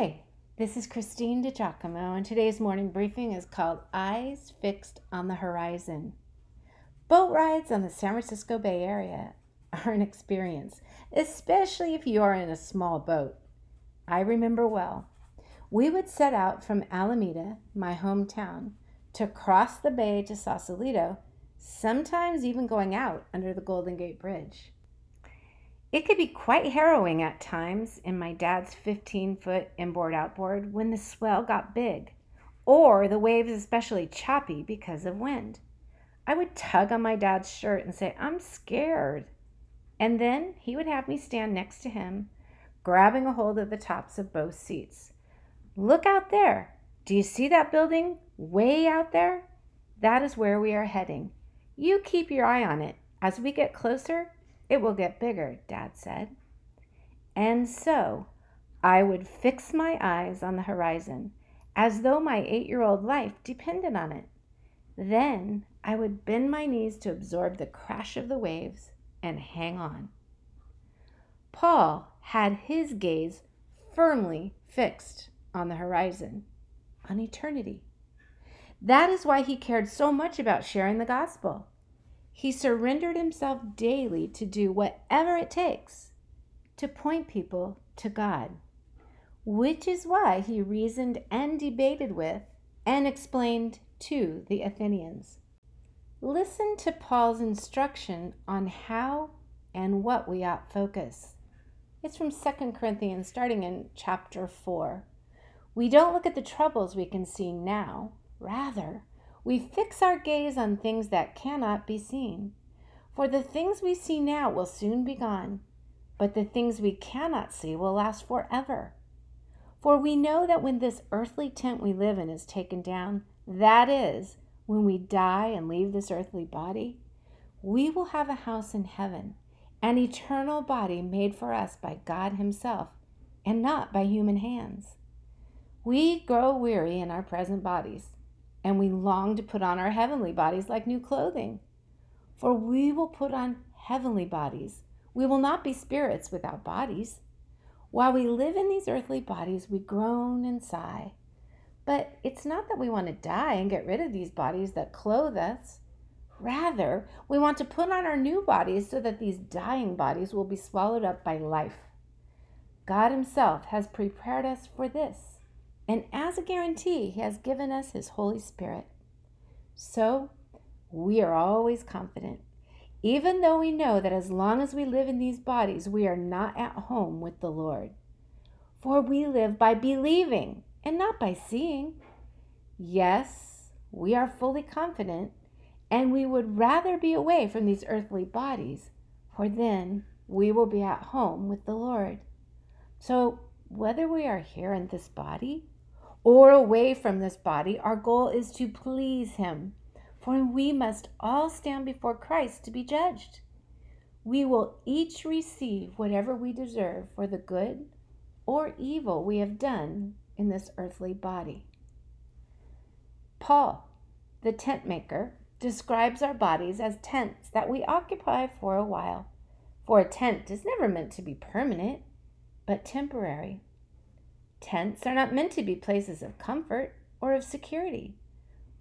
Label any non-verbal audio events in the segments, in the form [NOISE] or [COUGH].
Hi, this is Christine DiGiacomo, and today's morning briefing is called Eyes Fixed on the Horizon. Boat rides on the San Francisco Bay Area are an experience, especially if you are in a small boat. I remember well. We would set out from Alameda, my hometown, to cross the bay to Sausalito, sometimes even going out under the Golden Gate Bridge. It could be quite harrowing at times in my dad's 15 foot inboard outboard when the swell got big, or the waves especially choppy because of wind. I would tug on my dad's shirt and say, I'm scared. And then he would have me stand next to him, grabbing a hold of the tops of both seats. Look out there. Do you see that building way out there? That is where we are heading. You keep your eye on it. As we get closer, it will get bigger, Dad said. And so I would fix my eyes on the horizon as though my eight year old life depended on it. Then I would bend my knees to absorb the crash of the waves and hang on. Paul had his gaze firmly fixed on the horizon, on eternity. That is why he cared so much about sharing the gospel. He surrendered himself daily to do whatever it takes to point people to God, which is why he reasoned and debated with and explained to the Athenians. Listen to Paul's instruction on how and what we ought to focus. It's from 2 Corinthians, starting in chapter 4. We don't look at the troubles we can see now, rather, we fix our gaze on things that cannot be seen. For the things we see now will soon be gone, but the things we cannot see will last forever. For we know that when this earthly tent we live in is taken down, that is, when we die and leave this earthly body, we will have a house in heaven, an eternal body made for us by God Himself, and not by human hands. We grow weary in our present bodies and we long to put on our heavenly bodies like new clothing. For we will put on heavenly bodies. We will not be spirits without bodies. While we live in these earthly bodies, we groan and sigh. But it's not that we want to die and get rid of these bodies that clothe us. Rather, we want to put on our new bodies so that these dying bodies will be swallowed up by life. God Himself has prepared us for this and as a guarantee, He has given us His Holy Spirit. So we are always confident, even though we know that as long as we live in these bodies, we are not at home with the Lord. For we live by believing and not by seeing. Yes, we are fully confident, and we would rather be away from these earthly bodies, for then we will be at home with the Lord. So, whether we are here in this body or away from this body, our goal is to please Him. For we must all stand before Christ to be judged. We will each receive whatever we deserve for the good or evil we have done in this earthly body. Paul, the tent maker, describes our bodies as tents that we occupy for a while. For a tent is never meant to be permanent, but temporary. Tents are not meant to be places of comfort or of security,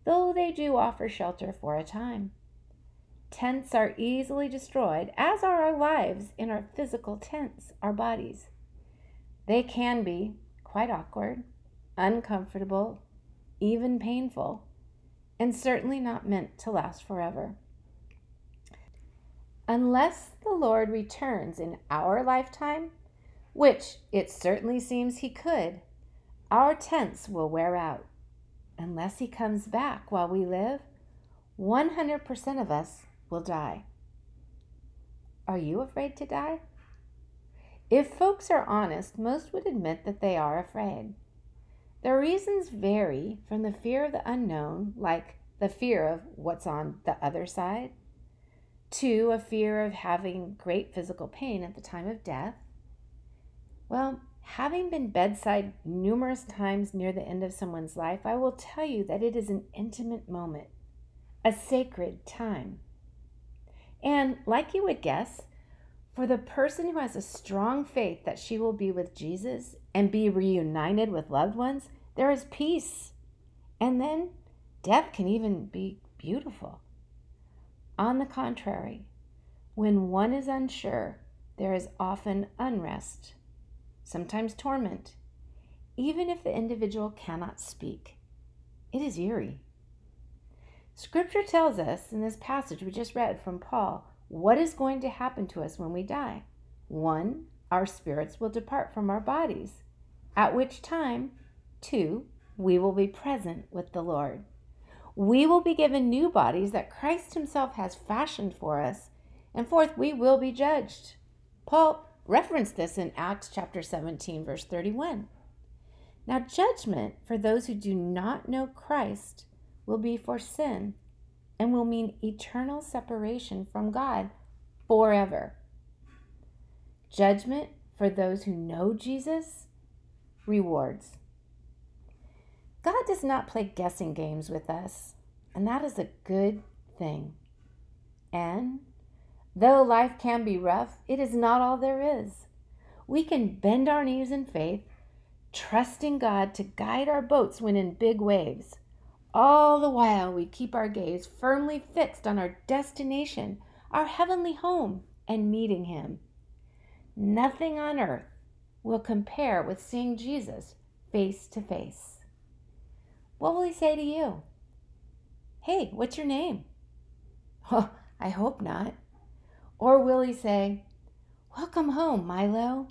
though they do offer shelter for a time. Tents are easily destroyed, as are our lives in our physical tents, our bodies. They can be quite awkward, uncomfortable, even painful, and certainly not meant to last forever. Unless the Lord returns in our lifetime, which it certainly seems he could, our tents will wear out. Unless he comes back while we live, 100% of us will die. Are you afraid to die? If folks are honest, most would admit that they are afraid. Their reasons vary from the fear of the unknown, like the fear of what's on the other side, to a fear of having great physical pain at the time of death, well, having been bedside numerous times near the end of someone's life, I will tell you that it is an intimate moment, a sacred time. And like you would guess, for the person who has a strong faith that she will be with Jesus, and be reunited with loved ones, there is peace. And then death can even be beautiful. On the contrary, when one is unsure, there is often unrest, sometimes torment, even if the individual cannot speak. It is eerie. Scripture tells us in this passage we just read from Paul what is going to happen to us when we die. One, our spirits will depart from our bodies, at which time, two, we will be present with the Lord. We will be given new bodies that Christ Himself has fashioned for us, and fourth, we will be judged. Paul referenced this in Acts chapter 17, verse 31. Now, judgment for those who do not know Christ will be for sin and will mean eternal separation from God forever. Judgment for those who know Jesus, rewards. God does not play guessing games with us, and that is a good thing. And though life can be rough, it is not all there is. We can bend our knees in faith, trusting God to guide our boats when in big waves. All the while, we keep our gaze firmly fixed on our destination, our heavenly home, and meeting Him. Nothing on earth will compare with seeing Jesus face to face. What will He say to you? Hey, what's your name? Oh, [LAUGHS] I hope not. Or will He say, Welcome home, Milo.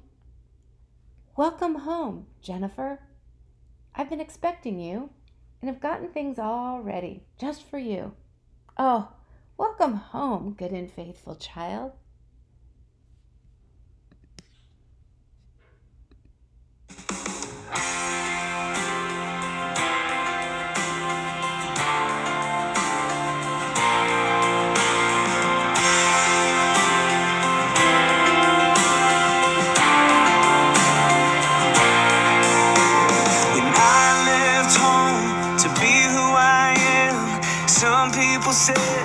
Welcome home, Jennifer. I've been expecting you and have gotten things all ready just for you. Oh, welcome home, good and faithful child. say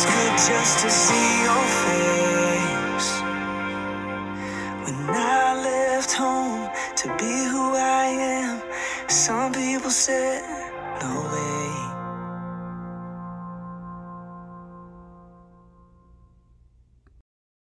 was good just to see your face. When I left home to be who I am, some people said.